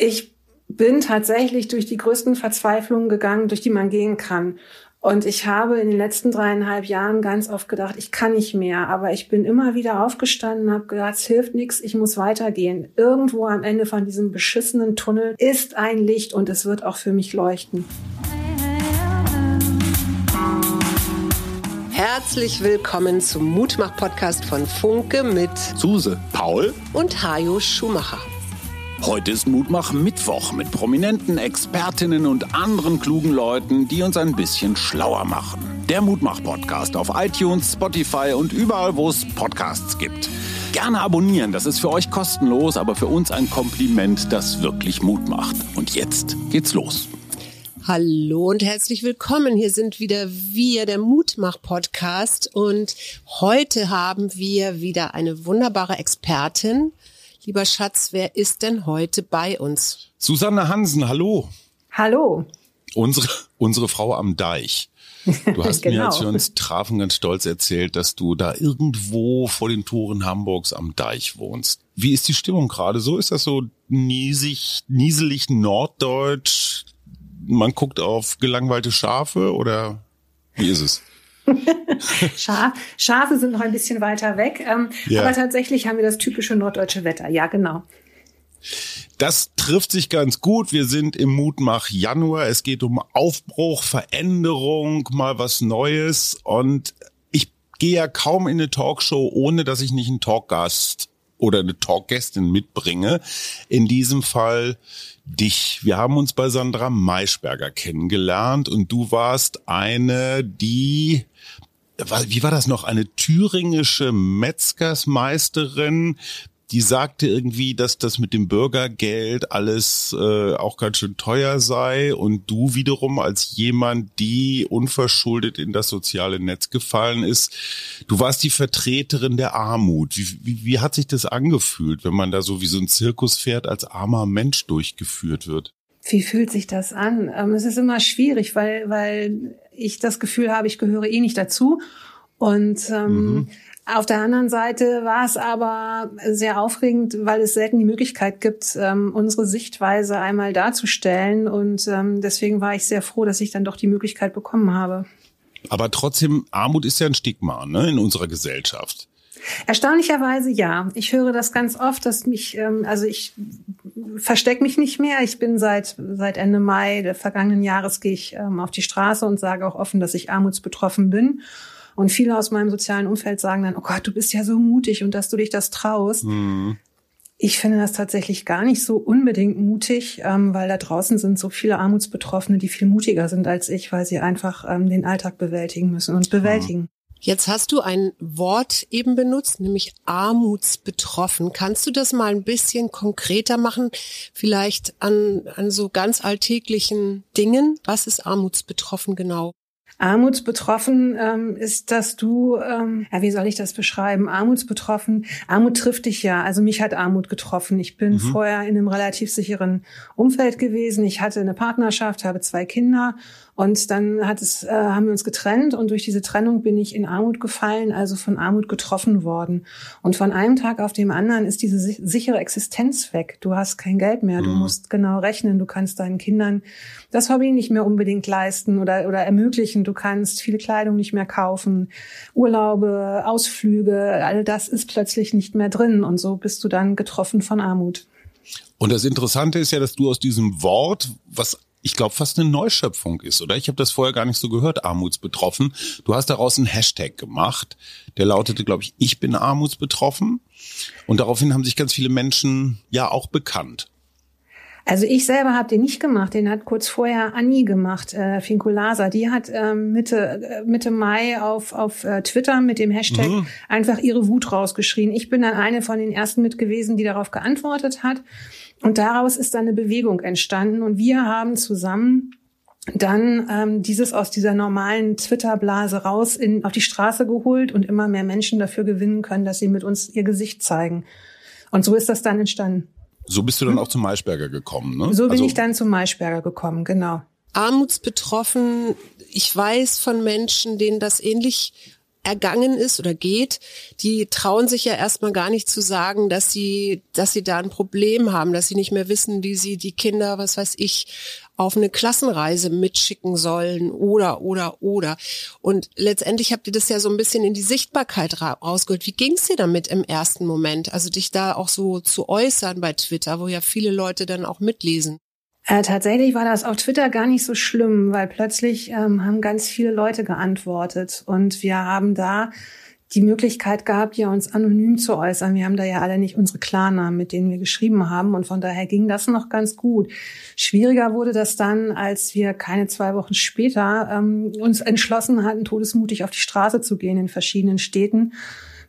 ich bin tatsächlich durch die größten Verzweiflungen gegangen, durch die man gehen kann. Und ich habe in den letzten dreieinhalb Jahren ganz oft gedacht, ich kann nicht mehr. Aber ich bin immer wieder aufgestanden, habe gedacht, es hilft nichts, ich muss weitergehen. Irgendwo am Ende von diesem beschissenen Tunnel ist ein Licht und es wird auch für mich leuchten. Herzlich willkommen zum Mutmach-Podcast von Funke mit Suse, Paul und Hajo Schumacher. Heute ist Mutmach Mittwoch mit prominenten Expertinnen und anderen klugen Leuten, die uns ein bisschen schlauer machen. Der Mutmach Podcast auf iTunes, Spotify und überall, wo es Podcasts gibt. Gerne abonnieren, das ist für euch kostenlos, aber für uns ein Kompliment, das wirklich Mut macht. Und jetzt geht's los. Hallo und herzlich willkommen. Hier sind wieder wir, der Mutmach-Podcast. Und heute haben wir wieder eine wunderbare Expertin. Lieber Schatz, wer ist denn heute bei uns? Susanne Hansen, hallo. Hallo. Unsere, unsere Frau am Deich. Du hast genau. mir, als wir uns trafen, ganz stolz erzählt, dass du da irgendwo vor den Toren Hamburgs am Deich wohnst. Wie ist die Stimmung gerade so? Ist das so niesig, nieselig norddeutsch? Man guckt auf gelangweilte Schafe oder wie ist es? Schaf, Schafe sind noch ein bisschen weiter weg, ähm, Ja. aber tatsächlich haben wir das typische norddeutsche Wetter. Ja, genau. Das trifft sich ganz gut. Wir sind im Mutmach Januar. Es geht um Aufbruch, Veränderung, mal was Neues. Und ich gehe ja kaum in eine Talkshow, ohne dass ich nicht einen Talkgast oder eine Talkgästin mitbringe. In diesem Fall dich. Wir haben uns bei Sandra Maischberger kennengelernt und du warst eine, die wie war das noch, eine thüringische Metzgersmeisterin, die sagte irgendwie, dass das mit dem Bürgergeld alles äh, auch ganz schön teuer sei und du wiederum als jemand, die unverschuldet in das soziale Netz gefallen ist, du warst die Vertreterin der Armut. Wie, wie, wie hat sich das angefühlt, wenn man da so wie so ein Zirkuspferd als armer Mensch durchgeführt wird? Wie fühlt sich das an? Ähm, es ist immer schwierig, weil, weil ich das Gefühl habe, ich gehöre eh nicht dazu. Und ähm, auf der anderen Seite war es aber sehr aufregend, weil es selten die Möglichkeit gibt, ähm, unsere Sichtweise einmal darzustellen. Und ähm, deswegen war ich sehr froh, dass ich dann doch die Möglichkeit bekommen habe. Aber trotzdem, Armut ist ja ein Stigma ne, in unserer Gesellschaft. Erstaunlicherweise ja. Ich höre das ganz oft, dass mich, ähm, also ich verstecke mich nicht mehr. Ich bin seit seit Ende Mai des vergangenen Jahres gehe ich ähm, auf die Straße und sage auch offen, dass ich armutsbetroffen bin. Und viele aus meinem sozialen Umfeld sagen dann, oh Gott, du bist ja so mutig und dass du dich das traust. Ich finde das tatsächlich gar nicht so unbedingt mutig, ähm, weil da draußen sind so viele Armutsbetroffene, die viel mutiger sind als ich, weil sie einfach ähm, den Alltag bewältigen müssen und bewältigen. Jetzt hast du ein Wort eben benutzt, nämlich armutsbetroffen. Kannst du das mal ein bisschen konkreter machen? Vielleicht an, an so ganz alltäglichen Dingen? Was ist armutsbetroffen genau? Armutsbetroffen ähm, ist, dass du, ähm, ja, wie soll ich das beschreiben? Armutsbetroffen, Armut trifft dich ja. Also mich hat Armut getroffen. Ich bin vorher in einem relativ sicheren Umfeld gewesen. Ich hatte eine Partnerschaft, habe zwei Kinder und dann hat es, äh, haben wir uns getrennt und durch diese Trennung bin ich in Armut gefallen, also von Armut getroffen worden. Und von einem Tag auf den anderen ist diese si- sichere Existenz weg. Du hast kein Geld mehr, du musst genau rechnen, du kannst deinen Kindern das Hobby nicht mehr unbedingt leisten oder, oder ermöglichen. Du kannst viele Kleidung nicht mehr kaufen, Urlaube, Ausflüge, all das ist plötzlich nicht mehr drin und so bist du dann getroffen von Armut. Und das Interessante ist ja, dass du aus diesem Wort, was ich glaube fast eine Neuschöpfung ist, oder? Ich habe das vorher gar nicht so gehört, armutsbetroffen. Du hast daraus einen Hashtag gemacht, der lautete, glaube ich, ich bin armutsbetroffen. Und daraufhin haben sich ganz viele Menschen ja auch bekannt. Also ich selber habe den nicht gemacht, den hat kurz vorher Anni gemacht, äh, Finkulasa. Die hat ähm, Mitte, äh, Mitte Mai auf, auf äh, Twitter mit dem Hashtag einfach ihre Wut rausgeschrien. Ich bin dann eine von den ersten mit gewesen, die darauf geantwortet hat. Und daraus ist dann eine Bewegung entstanden. Und wir haben zusammen dann ähm, dieses aus dieser normalen Twitter-Blase raus in, auf die Straße geholt und immer mehr Menschen dafür gewinnen können, dass sie mit uns ihr Gesicht zeigen. Und so ist das dann entstanden. So bist du dann auch zum Maischberger gekommen, ne? So bin also ich dann zum Maischberger gekommen, genau. Armutsbetroffen, ich weiß von Menschen, denen das ähnlich ergangen ist oder geht, die trauen sich ja erstmal gar nicht zu sagen, dass sie, dass sie da ein Problem haben, dass sie nicht mehr wissen, wie sie die Kinder, was weiß ich, auf eine Klassenreise mitschicken sollen oder, oder, oder. Und letztendlich habt ihr das ja so ein bisschen in die Sichtbarkeit ra rausgeholt. Wie ging es dir damit im ersten Moment? Also dich da auch so zu äußern bei Twitter, wo ja viele Leute dann auch mitlesen. Äh, tatsächlich war das auf Twitter gar nicht so schlimm, weil plötzlich ähm, haben ganz viele Leute geantwortet und wir haben da die Möglichkeit gehabt, ja uns anonym zu äußern. Wir haben da ja alle nicht unsere Klarnamen, mit denen wir geschrieben haben und von daher ging das noch ganz gut. Schwieriger wurde das dann, als wir keine zwei Wochen später ähm, uns entschlossen hatten, todesmutig auf die Straße zu gehen in verschiedenen Städten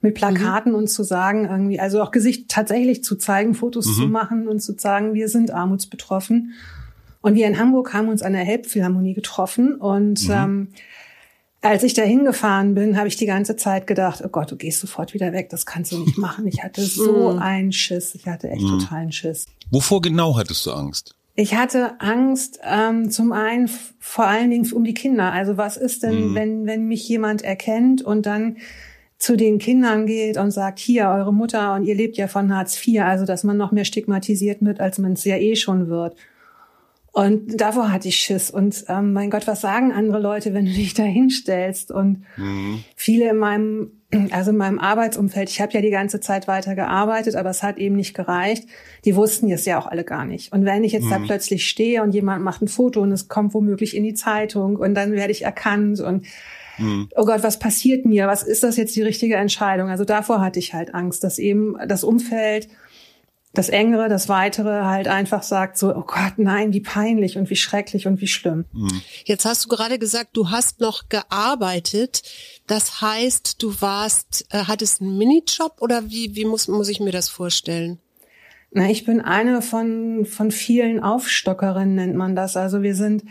mit Plakaten mhm. und zu sagen, irgendwie, also auch Gesicht tatsächlich zu zeigen, Fotos mhm. zu machen und zu sagen, wir sind armutsbetroffen. Und wir in Hamburg haben uns an der Helpphilharmonie getroffen und mhm. ähm, als ich da hingefahren bin, habe ich die ganze Zeit gedacht, oh Gott, du gehst sofort wieder weg, das kannst du nicht machen. Ich hatte so mhm. einen Schiss, ich hatte echt mhm. totalen Schiss. Wovor genau hattest du Angst? Ich hatte Angst ähm, zum einen vor allen Dingen um die Kinder. Also was ist denn, mhm. wenn wenn mich jemand erkennt und dann zu den Kindern geht und sagt, hier, eure Mutter und ihr lebt ja von Hartz IV, also dass man noch mehr stigmatisiert wird, als man es ja eh schon wird. Und davor hatte ich Schiss. Und ähm, mein Gott, was sagen andere Leute, wenn du dich da hinstellst? Und mhm. viele in meinem, also in meinem Arbeitsumfeld, ich habe ja die ganze Zeit weiter gearbeitet, aber es hat eben nicht gereicht. Die wussten es ja auch alle gar nicht. Und wenn ich jetzt mhm. da plötzlich stehe und jemand macht ein Foto und es kommt womöglich in die Zeitung und dann werde ich erkannt und mhm. oh Gott, was passiert mir? Was ist das jetzt die richtige Entscheidung? Also davor hatte ich halt Angst, dass eben das Umfeld, das Engere, das Weitere halt einfach sagt so, oh Gott, nein, wie peinlich und wie schrecklich und wie schlimm. Mhm. Jetzt hast du gerade gesagt, du hast noch gearbeitet. Das heißt, du warst, äh, hattest einen Minijob oder wie, wie muss, muss ich mir das vorstellen? Na, ich bin eine von, von vielen Aufstockerinnen, nennt man das. Also wir sind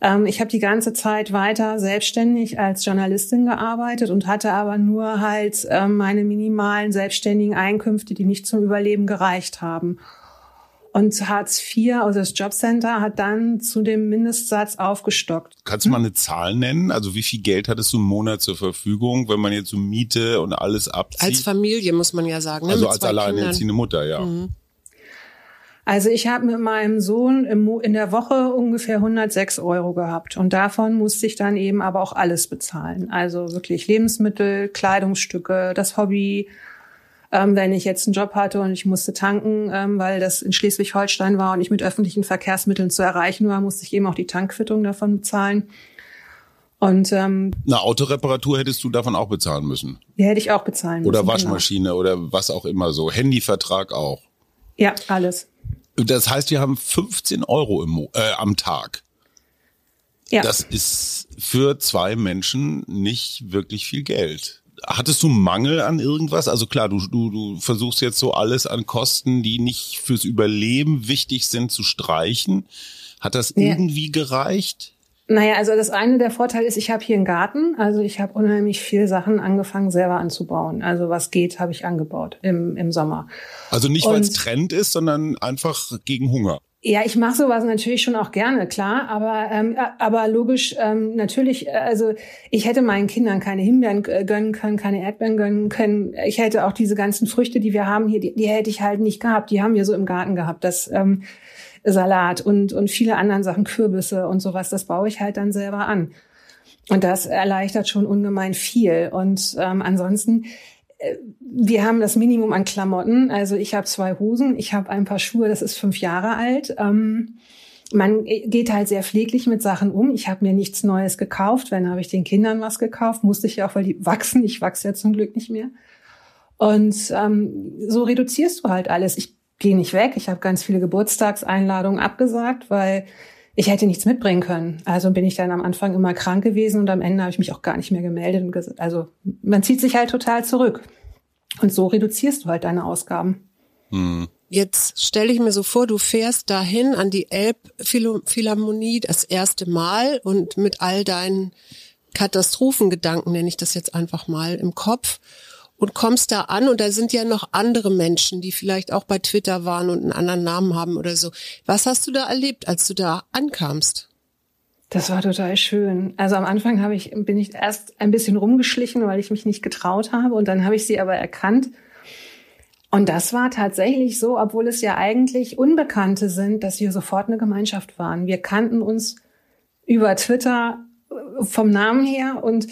ähm, ich habe die ganze Zeit weiter selbstständig als Journalistin gearbeitet und hatte aber nur halt ähm, meine minimalen selbstständigen Einkünfte, die nicht zum Überleben gereicht haben. Und Hartz IV, also das Jobcenter, hat dann zu dem Mindestsatz aufgestockt. Kannst du mal eine Zahl nennen? Also wie viel Geld hattest du im Monat zur Verfügung, wenn man jetzt so Miete und alles abzieht? Als Familie muss man ja sagen. Ne? Also als alleinerziehende Mutter, ja. Mhm. Also ich habe mit meinem Sohn in der Woche ungefähr 106 Euro gehabt und davon musste ich dann eben aber auch alles bezahlen. Also wirklich Lebensmittel, Kleidungsstücke, das Hobby. Ähm, wenn ich jetzt einen Job hatte und ich musste tanken, ähm, weil das in Schleswig-Holstein war und ich mit öffentlichen Verkehrsmitteln zu erreichen war, musste ich eben auch die Tankquittung davon bezahlen. Und ähm, eine Autoreparatur hättest du davon auch bezahlen müssen. Die hätte ich auch bezahlen müssen. Oder genau. Waschmaschine genau. oder was auch immer so. Handyvertrag auch. Ja, alles. Das heißt, wir haben 15 Euro im, äh, am Tag. Ja. Das ist für zwei Menschen nicht wirklich viel Geld. Hattest du Mangel an irgendwas? Also klar, du, du, du versuchst jetzt so alles an Kosten, die nicht fürs Überleben wichtig sind, zu streichen. Hat das ja. irgendwie gereicht? Naja, also das eine der Vorteil ist, ich habe hier einen Garten. Also ich habe unheimlich viel Sachen angefangen, selber anzubauen. Also was geht, habe ich angebaut im, im Sommer. Also nicht, weil es Trend ist, sondern einfach gegen Hunger. Ja, ich mache sowas natürlich schon auch gerne, klar, aber ähm, aber logisch ähm, natürlich. Äh, also ich hätte meinen Kindern keine Himbeeren gönnen können, keine Erdbeeren gönnen können. Ich hätte auch diese ganzen Früchte, die wir haben hier, die, die hätte ich halt nicht gehabt. Die haben wir so im Garten gehabt. Das ähm, Salat und, und viele anderen Sachen, Kürbisse und sowas, das baue ich halt dann selber an. Und das erleichtert schon ungemein viel. Und ähm, ansonsten, äh, wir haben das Minimum an Klamotten. Also ich habe zwei Hosen, ich habe ein paar Schuhe, das ist fünf Jahre alt. Ähm, man geht halt sehr pfleglich mit Sachen um. Ich habe mir nichts Neues gekauft. Wenn habe ich den Kindern was gekauft, musste ich ja auch, weil die wachsen. Ich wachse ja zum Glück nicht mehr. Und ähm, so reduzierst du halt alles. Ich gehe nicht weg. Ich habe ganz viele Geburtstagseinladungen abgesagt, weil ich hätte nichts mitbringen können. Also bin ich dann am Anfang immer krank gewesen und am Ende habe ich mich auch gar nicht mehr gemeldet. Und gesagt, also man zieht sich halt total zurück. Und so reduzierst du halt deine Ausgaben. Hm. Jetzt stelle ich mir so vor, du fährst dahin an die Elbphilharmonie das erste Mal und mit all deinen Katastrophengedanken, nenne ich das jetzt einfach mal, im Kopf und kommst da an und da sind ja noch andere Menschen, die vielleicht auch bei Twitter waren und einen anderen Namen haben oder so. Was hast du da erlebt, als du da ankamst? Das war total schön. Also am Anfang habe ich, bin ich erst ein bisschen rumgeschlichen, weil ich mich nicht getraut habe und dann habe ich sie aber erkannt und das war tatsächlich so, obwohl es ja eigentlich Unbekannte sind, dass wir sofort eine Gemeinschaft waren. Wir kannten uns über Twitter vom Namen her und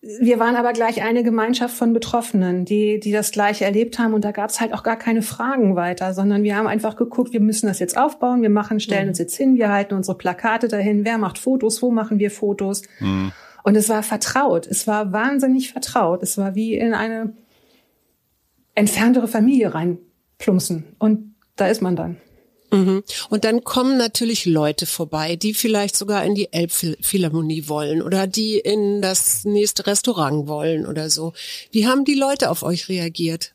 wir waren aber gleich eine Gemeinschaft von Betroffenen, die, die das gleiche erlebt haben. Und da gab es halt auch gar keine Fragen weiter, sondern wir haben einfach geguckt, wir müssen das jetzt aufbauen, wir machen, stellen mhm. uns jetzt hin, wir halten unsere Plakate dahin, wer macht Fotos, wo machen wir Fotos. Mhm. Und es war vertraut, es war wahnsinnig vertraut. Es war wie in eine entferntere Familie reinplumpsen. Und da ist man dann. Mhm. Und dann kommen natürlich Leute vorbei, die vielleicht sogar in die Elbphilharmonie wollen oder die in das nächste Restaurant wollen oder so. Wie haben die Leute auf euch reagiert?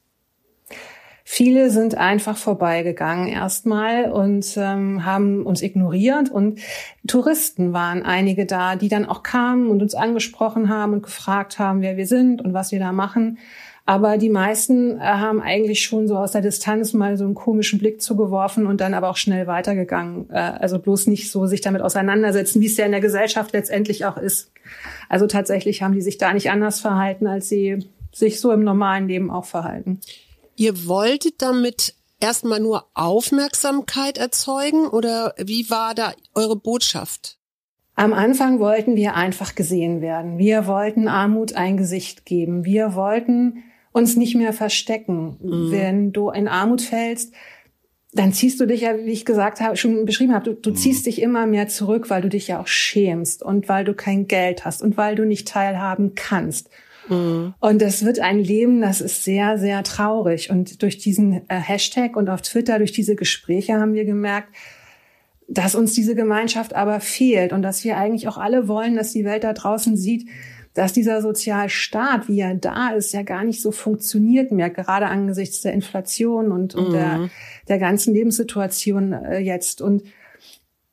Viele sind einfach vorbeigegangen erstmal und ähm, haben uns ignoriert und Touristen waren einige da, die dann auch kamen und uns angesprochen haben und gefragt haben, wer wir sind und was wir da machen. Aber die meisten äh, haben eigentlich schon so aus der Distanz mal so einen komischen Blick zugeworfen und dann aber auch schnell weitergegangen. Äh, also bloß nicht so sich damit auseinandersetzen, wie es ja in der Gesellschaft letztendlich auch ist. Also tatsächlich haben die sich da nicht anders verhalten, als sie sich so im normalen Leben auch verhalten. Ihr wolltet damit erstmal nur Aufmerksamkeit erzeugen oder wie war da eure Botschaft? Am Anfang wollten wir einfach gesehen werden. Wir wollten Armut ein Gesicht geben. Wir wollten uns nicht mehr verstecken. Mhm. Wenn du in Armut fällst, dann ziehst du dich ja, wie ich gesagt habe, schon beschrieben habe, du, du mhm. ziehst dich immer mehr zurück, weil du dich ja auch schämst und weil du kein Geld hast und weil du nicht teilhaben kannst. Mhm. Und das wird ein Leben, das ist sehr, sehr traurig. Und durch diesen äh, Hashtag und auf Twitter, durch diese Gespräche haben wir gemerkt, dass uns diese Gemeinschaft aber fehlt und dass wir eigentlich auch alle wollen, dass die Welt da draußen sieht, dass dieser Sozialstaat, wie er da ist, ja gar nicht so funktioniert mehr, gerade angesichts der Inflation und, und mhm. der, der ganzen Lebenssituation äh, jetzt. Und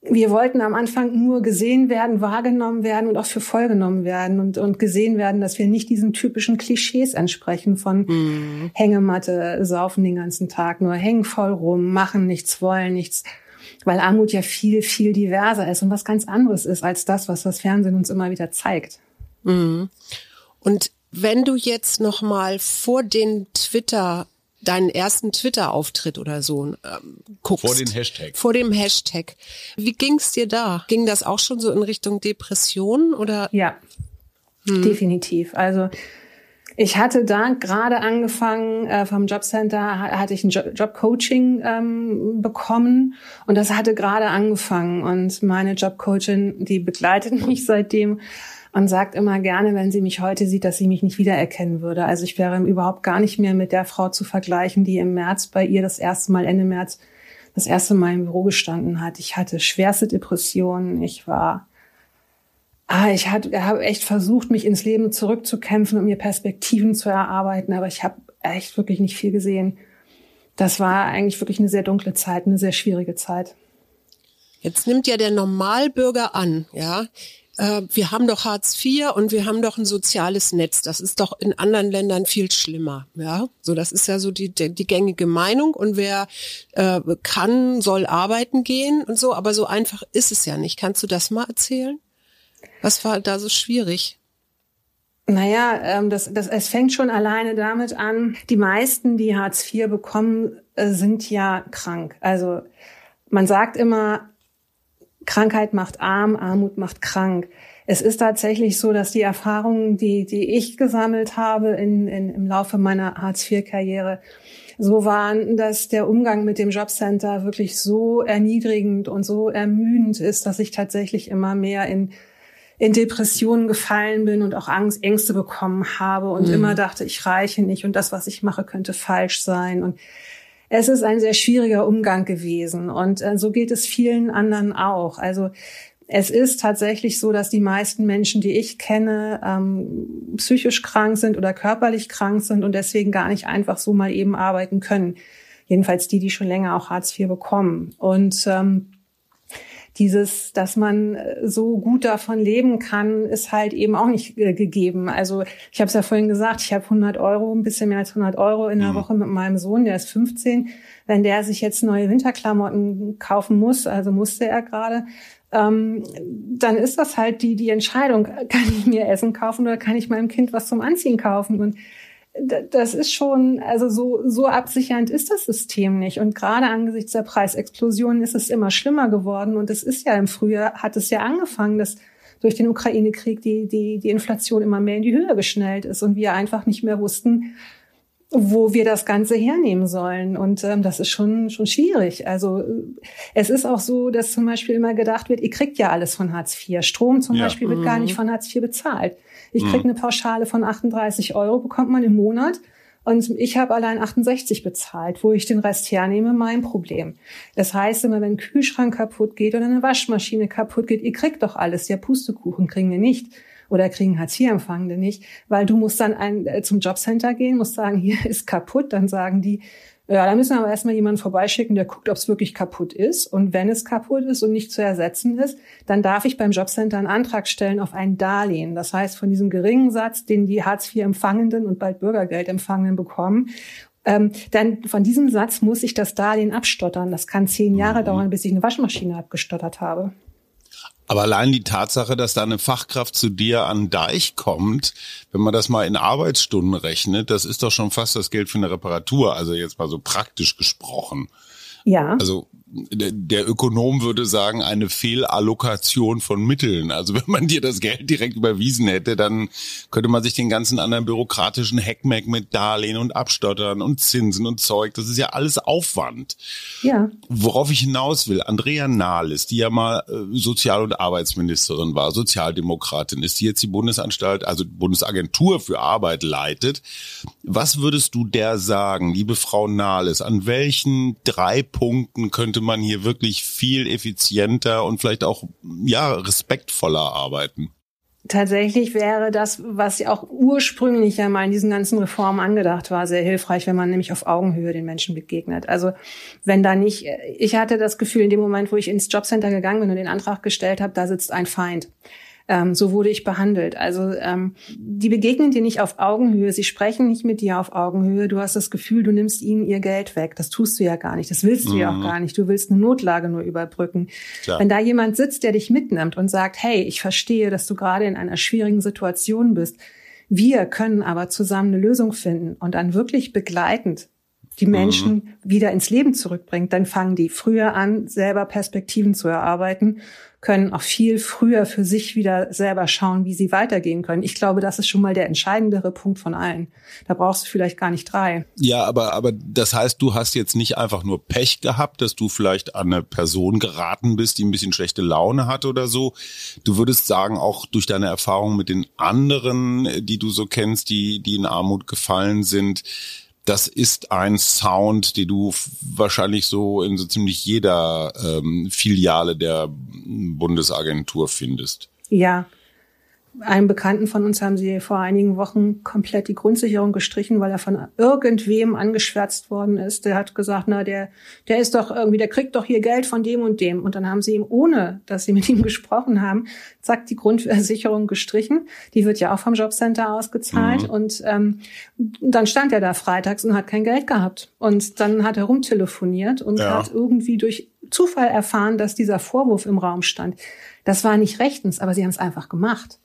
wir wollten am Anfang nur gesehen werden, wahrgenommen werden und auch für voll genommen werden und, und gesehen werden, dass wir nicht diesen typischen Klischees entsprechen von mhm. Hängematte, saufen den ganzen Tag, nur hängen voll rum, machen nichts, wollen nichts weil Armut ja viel, viel diverser ist und was ganz anderes ist als das, was das Fernsehen uns immer wieder zeigt. Mhm. Und wenn du jetzt noch mal vor den Twitter deinen ersten Twitter-Auftritt oder so ähm, guckst. Vor den Hashtag. Vor dem Hashtag. Wie ging's dir da? Ging das auch schon so in Richtung Depression oder? Ja, hm. definitiv. Also ich hatte da gerade angefangen, äh, vom Jobcenter hatte ich ein jo Jobcoaching ähm, bekommen und das hatte gerade angefangen und meine Jobcoachin, die begleitet mich seitdem und sagt immer gerne, wenn sie mich heute sieht, dass sie mich nicht wiedererkennen würde. Also ich wäre überhaupt gar nicht mehr mit der Frau zu vergleichen, die im März bei ihr das erste Mal, Ende März, das erste Mal im Büro gestanden hat. Ich hatte schwerste Depressionen. Ich war ah, ich habe echt versucht, mich ins Leben zurückzukämpfen und mir Perspektiven zu erarbeiten, aber ich habe echt wirklich nicht viel gesehen. Das war eigentlich wirklich eine sehr dunkle Zeit, eine sehr schwierige Zeit. Jetzt nimmt ja der Normalbürger an, ja. Äh, wir haben doch Hartz IV und wir haben doch ein soziales Netz. Das ist doch in anderen Ländern viel schlimmer, ja. So, das ist ja so die, die, die gängige Meinung und wer äh, kann, soll arbeiten gehen und so, aber so einfach ist es ja nicht. Kannst du das mal erzählen? Was war da so schwierig? Naja, ähm, das, das, es fängt schon alleine damit an, die meisten, die Hartz IV bekommen, äh, sind ja krank. Also man sagt immer, Krankheit macht arm, Armut macht krank. Es ist tatsächlich so, dass die Erfahrungen, die, die ich gesammelt habe in, in, im Laufe meiner Hartz-IV-Karriere, so waren, dass der Umgang mit dem Jobcenter wirklich so erniedrigend und so ermüdend ist, dass ich tatsächlich immer mehr in in Depressionen gefallen bin und auch Angst, Ängste bekommen habe und mhm. immer dachte, ich reiche nicht und das, was ich mache, könnte falsch sein. Und es ist ein sehr schwieriger Umgang gewesen. Und äh, so geht es vielen anderen auch. Also es ist tatsächlich so, dass die meisten Menschen, die ich kenne, ähm, psychisch krank sind oder körperlich krank sind und deswegen gar nicht einfach so mal eben arbeiten können. Jedenfalls die, die schon länger auch Hartz IV bekommen. Und ähm, dieses, dass man äh, so gut davon leben kann, ist halt eben auch nicht äh, gegeben. Also ich habe es ja vorhin gesagt, ich habe 100 Euro, ein bisschen mehr als 100 Euro in der mhm. Woche mit meinem Sohn, der ist 15. Wenn der sich jetzt neue Winterklamotten kaufen muss, also musste er gerade, ähm, dann ist das halt die, die Entscheidung, kann ich mir Essen kaufen oder kann ich meinem Kind was zum Anziehen kaufen? Und das ist schon, also so, so absichernd ist das System nicht. Und gerade angesichts der Preisexplosion ist es immer schlimmer geworden. Und es ist ja im Frühjahr, hat es ja angefangen, dass durch den Ukraine-Krieg die, die, die Inflation immer mehr in die Höhe geschnellt ist und wir einfach nicht mehr wussten, wo wir das Ganze hernehmen sollen. Und ähm, das ist schon, schon schwierig. Also es ist auch so, dass zum Beispiel immer gedacht wird, ihr kriegt ja alles von Hartz IV. Strom zum ja. Beispiel wird mhm. gar nicht von Hartz IV bezahlt. Ich krieg mhm. eine Pauschale von 38 Euro, bekommt man im Monat. Und ich habe allein 68 bezahlt, wo ich den Rest hernehme, mein Problem. Das heißt immer, wenn ein Kühlschrank kaputt geht oder eine Waschmaschine kaputt geht, ihr kriegt doch alles. Ja, Pustekuchen kriegen wir nicht oder kriegen Hartz-IV-Empfangende nicht, weil du musst dann ein, äh, zum Jobcenter gehen, musst sagen, hier ist kaputt, dann sagen die, ja, da müssen wir aber erstmal jemanden vorbeischicken, der guckt, ob es wirklich kaputt ist. Und wenn es kaputt ist und nicht zu ersetzen ist, dann darf ich beim Jobcenter einen Antrag stellen auf ein Darlehen. Das heißt, von diesem geringen Satz, den die Hartz-IV-Empfangenden und bald Bürgergeld-Empfangenden bekommen, ähm, dann von diesem Satz muss ich das Darlehen abstottern. Das kann zehn Jahre mhm. dauern, bis ich eine Waschmaschine abgestottert habe. Aber allein die Tatsache, dass da eine Fachkraft zu dir an Deich kommt, wenn man das mal in Arbeitsstunden rechnet, das ist doch schon fast das Geld für eine Reparatur. Also jetzt mal so praktisch gesprochen. Ja. Also der Ökonom würde sagen, eine Fehlallokation von Mitteln. Also wenn man dir das Geld direkt überwiesen hätte, dann könnte man sich den ganzen anderen bürokratischen Heckmeck mit Darlehen und Abstottern und Zinsen und Zeug, das ist ja alles Aufwand. Ja. Worauf ich hinaus will, Andrea Nahles, die ja mal äh, Sozial- und Arbeitsministerin war, Sozialdemokratin, ist die jetzt die Bundesanstalt, also Bundesagentur für Arbeit leitet. Was würdest du der sagen, liebe Frau Nahles, an welchen drei Punkten könnte könnte man hier wirklich viel effizienter und vielleicht auch ja respektvoller arbeiten. Tatsächlich wäre das, was ja auch ursprünglich ja mal in diesen ganzen Reformen angedacht war, sehr hilfreich, wenn man nämlich auf Augenhöhe den Menschen begegnet. Also wenn da nicht, ich hatte das Gefühl in dem Moment, wo ich ins Jobcenter gegangen bin und den Antrag gestellt habe, da sitzt ein Feind. Ähm, so wurde ich behandelt. Also ähm, die begegnen dir nicht auf Augenhöhe, sie sprechen nicht mit dir auf Augenhöhe. Du hast das Gefühl, du nimmst ihnen ihr Geld weg. Das tust du ja gar nicht. Das willst du mhm. ja auch mhm. gar nicht. Du willst eine Notlage nur überbrücken. Klar. Wenn da jemand sitzt, der dich mitnimmt und sagt, hey, ich verstehe, dass du gerade in einer schwierigen Situation bist. Wir können aber zusammen eine Lösung finden und dann wirklich begleitend die mhm. Menschen mhm. wieder ins Leben zurückbringt, dann fangen die früher an, selber Perspektiven zu erarbeiten können auch viel früher für sich wieder selber schauen, wie sie weitergehen können. Ich glaube, das ist schon mal der entscheidendere Punkt von allen. Da brauchst du vielleicht gar nicht drei. Ja, aber, aber das heißt, du hast jetzt nicht einfach nur Pech gehabt, dass du vielleicht an eine Person geraten bist, die ein bisschen schlechte Laune hat oder so. Du würdest sagen, auch durch deine Erfahrung mit den anderen, die du so kennst, die, die in Armut gefallen sind, das ist ein Sound, den du wahrscheinlich so in so ziemlich jeder ähm, Filiale der Bundesagentur findest. Ja, einem Bekannten von uns haben sie vor einigen Wochen komplett die Grundsicherung gestrichen, weil er von irgendwem angeschwärzt worden ist. Der hat gesagt, na, der, der ist doch irgendwie, der kriegt doch hier Geld von dem und dem. Und dann haben sie ihm, ohne dass sie mit ihm gesprochen haben, zack, die Grundversicherung gestrichen. Die wird ja auch vom Jobcenter ausgezahlt. Mhm. Und ähm, dann stand er da freitags und hat kein Geld gehabt. Und dann hat er rumtelefoniert und ja. hat irgendwie durch Zufall erfahren, dass dieser Vorwurf im Raum stand. Das war nicht rechtens, aber sie haben es einfach gemacht.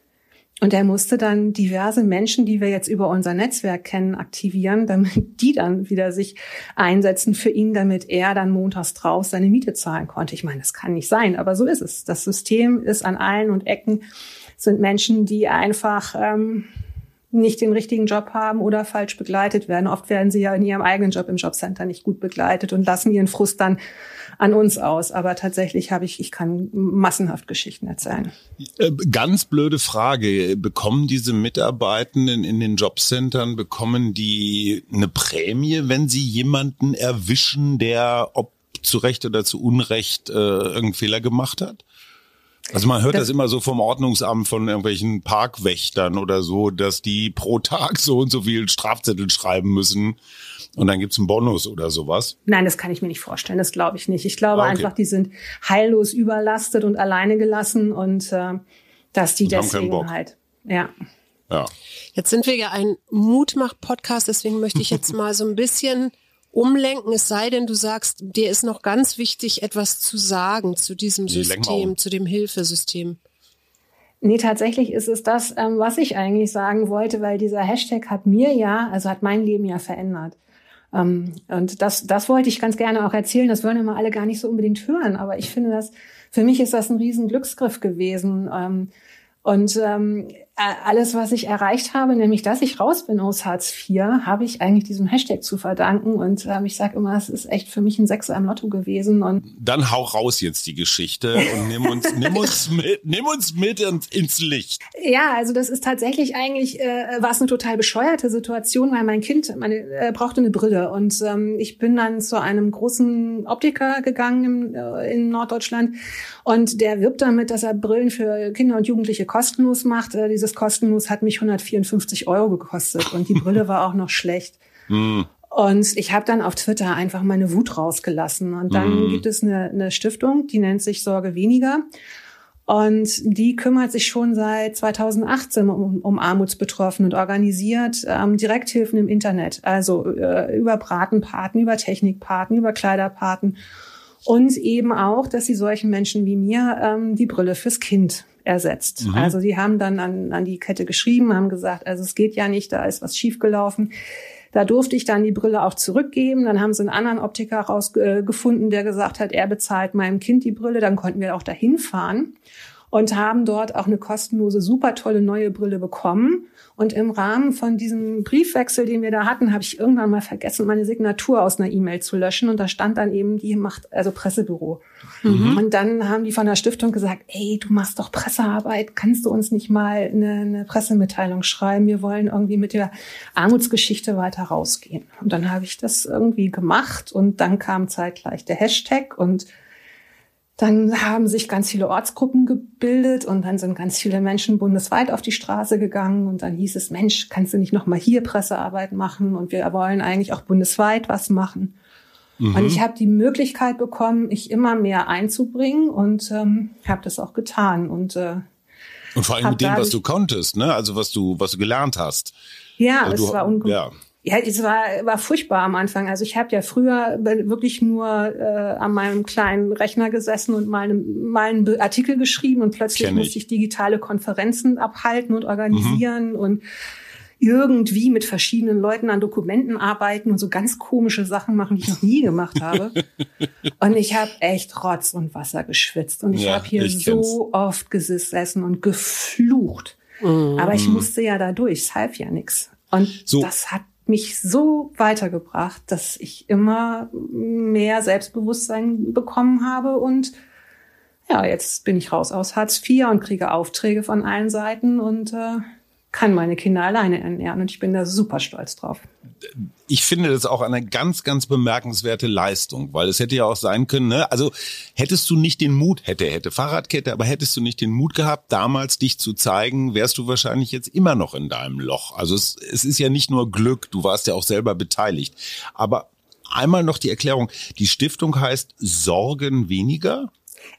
Und er musste dann diverse Menschen, die wir jetzt über unser Netzwerk kennen, aktivieren, damit die dann wieder sich einsetzen für ihn, damit er dann montags drauf seine Miete zahlen konnte. Ich meine, das kann nicht sein, aber so ist es. Das System ist an allen und Ecken sind Menschen, die einfach ähm, nicht den richtigen Job haben oder falsch begleitet werden. Oft werden sie ja in ihrem eigenen Job im Jobcenter nicht gut begleitet und lassen ihren Frust dann an uns aus. Aber tatsächlich habe ich, ich kann massenhaft Geschichten erzählen. Äh, ganz blöde Frage. Bekommen diese Mitarbeitenden in den Jobcentern, bekommen die eine Prämie, wenn sie jemanden erwischen, der ob zu Recht oder zu Unrecht äh, irgendeinen Fehler gemacht hat? Also man hört das, das, immer so vom Ordnungsamt von irgendwelchen Parkwächtern oder so, dass die pro Tag so und so viel Strafzettel schreiben müssen und dann gibt's einen Bonus oder sowas. Nein, das kann ich mir nicht vorstellen, das glaube ich nicht. Ich glaube ah, okay. einfach, die sind heillos überlastet und alleine gelassen und äh, dass die und deswegen halt, ja. Ja. Jetzt sind wir ja ein Mutmach-Podcast, deswegen möchte ich jetzt mal so ein bisschen umlenken, es sei denn, du sagst, dir ist noch ganz wichtig, etwas zu sagen zu diesem System, zu dem Hilfesystem. Nee, tatsächlich ist es das, ähm, was ich eigentlich sagen wollte, weil dieser Hashtag hat mir ja, also hat mein Leben ja verändert. Ähm, und das, das wollte ich ganz gerne auch erzählen. Das wollen immer alle gar nicht so unbedingt hören, aber ich finde das, für mich ist das ein riesen Glücksgriff gewesen. Ähm, und ähm, alles, was ich erreicht habe, nämlich dass ich raus bin aus Hartz IV, habe ich eigentlich diesem Hashtag zu verdanken. Und ähm, ich sage immer, es ist echt für mich ein Sechser im Lotto gewesen. Und Dann hau raus jetzt die Geschichte und nimm uns, nimm uns mit, nimm uns mit ins Licht. Ja, also das ist tatsächlich eigentlich, äh, war es eine total bescheuerte Situation, weil mein Kind meine, äh, brauchte eine Brille. Und ähm, ich bin dann zu einem großen Optiker gegangen im, äh, in Norddeutschland. Und der wirbt damit, dass er Brillen für Kinder und Jugendliche kostenlos macht. Äh, diese dieses kostenlos hat mich 154 Euro gekostet und die Brille war auch noch schlecht. Mm. Und ich habe dann auf Twitter einfach meine Wut rausgelassen. Und dann mm. gibt es eine, eine Stiftung, die nennt sich Sorge weniger. Und die kümmert sich schon seit 2018 um, um Armutsbetroffene und organisiert ähm, Direkthilfen im Internet, also äh, über Bratenpaten, über Technikpaten, über Kleiderpaten und eben auch, dass sie solchen Menschen wie mir ähm, die Brille fürs Kind ersetzt. Mhm. Also die haben dann an, an die Kette geschrieben, haben gesagt, also es geht ja nicht, da ist was schiefgelaufen. Da durfte ich dann die Brille auch zurückgeben. Dann haben sie einen anderen Optiker rausgefunden, der gesagt hat, er bezahlt meinem Kind die Brille. Dann konnten wir auch dahin fahren und haben dort auch eine kostenlose, super tolle neue Brille bekommen. Und im Rahmen von diesem Briefwechsel, den wir da hatten, habe ich irgendwann mal vergessen, meine Signatur aus einer E-Mail zu löschen. Und da stand dann eben, die macht also Pressebüro. Mhm. Und dann haben die von der Stiftung gesagt, ey, du machst doch Pressearbeit, kannst du uns nicht mal eine, eine Pressemitteilung schreiben? Wir wollen irgendwie mit der Armutsgeschichte weiter rausgehen. Und dann habe ich das irgendwie gemacht und dann kam zeitgleich der Hashtag und dann haben sich ganz viele Ortsgruppen gebildet und dann sind ganz viele Menschen bundesweit auf die Straße gegangen und dann hieß es, Mensch, kannst du nicht noch mal hier Pressearbeit machen und wir wollen eigentlich auch bundesweit was machen. Mhm. Und ich habe die Möglichkeit bekommen, mich immer mehr einzubringen und ähm, habe das auch getan und äh, und vor allem mit dem, was du konntest, ne? Also was du was du gelernt hast. Ja, also es war unglaublich. Ja. Ja, es war, war furchtbar am Anfang. Also ich habe ja früher wirklich nur äh, an meinem kleinen Rechner gesessen und mal, mal einen Artikel geschrieben und plötzlich musste ich digitale Konferenzen abhalten und organisieren mhm. und irgendwie mit verschiedenen Leuten an Dokumenten arbeiten und so ganz komische Sachen machen, die ich noch nie gemacht habe. und ich habe echt Rotz und Wasser geschwitzt und ich ja, habe hier so oft gesessen und geflucht. Mhm. Aber ich musste ja da durch, es half ja nix. Und so. das hat mich so weitergebracht, dass ich immer mehr Selbstbewusstsein bekommen habe und ja, jetzt bin ich raus aus Hartz IV und kriege Aufträge von allen Seiten und äh, kann meine Kinder alleine ernähren und ich bin da super stolz drauf. Ich finde das auch eine ganz, ganz bemerkenswerte Leistung, weil es hätte ja auch sein können, ne? also hättest du nicht den Mut, hätte, hätte Fahrradkette, aber hättest du nicht den Mut gehabt, damals dich zu zeigen, wärst du wahrscheinlich jetzt immer noch in deinem Loch. Also es, es ist ja nicht nur Glück, du warst ja auch selber beteiligt. Aber einmal noch die Erklärung, die Stiftung heißt Sorgen weniger?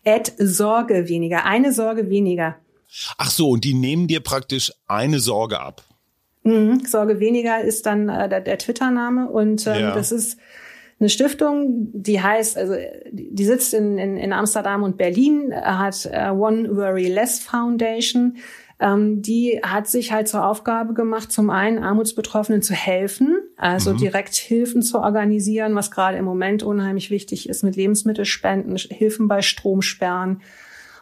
Ed Sorge weniger, eine Sorge weniger. Ach so, und die nehmen dir praktisch eine Sorge ab. Mhm, Sorge weniger ist dann äh, der, der Twitter-Name und ähm, ja. das ist eine Stiftung, die heißt, also die sitzt in, in, in Amsterdam und Berlin, hat äh, One Worry Less Foundation. Ähm, die hat sich halt zur Aufgabe gemacht, zum einen Armutsbetroffenen zu helfen, also mhm. direkt Hilfen zu organisieren, was gerade im Moment unheimlich wichtig ist mit Lebensmittelspenden, Hilfen bei Stromsperren,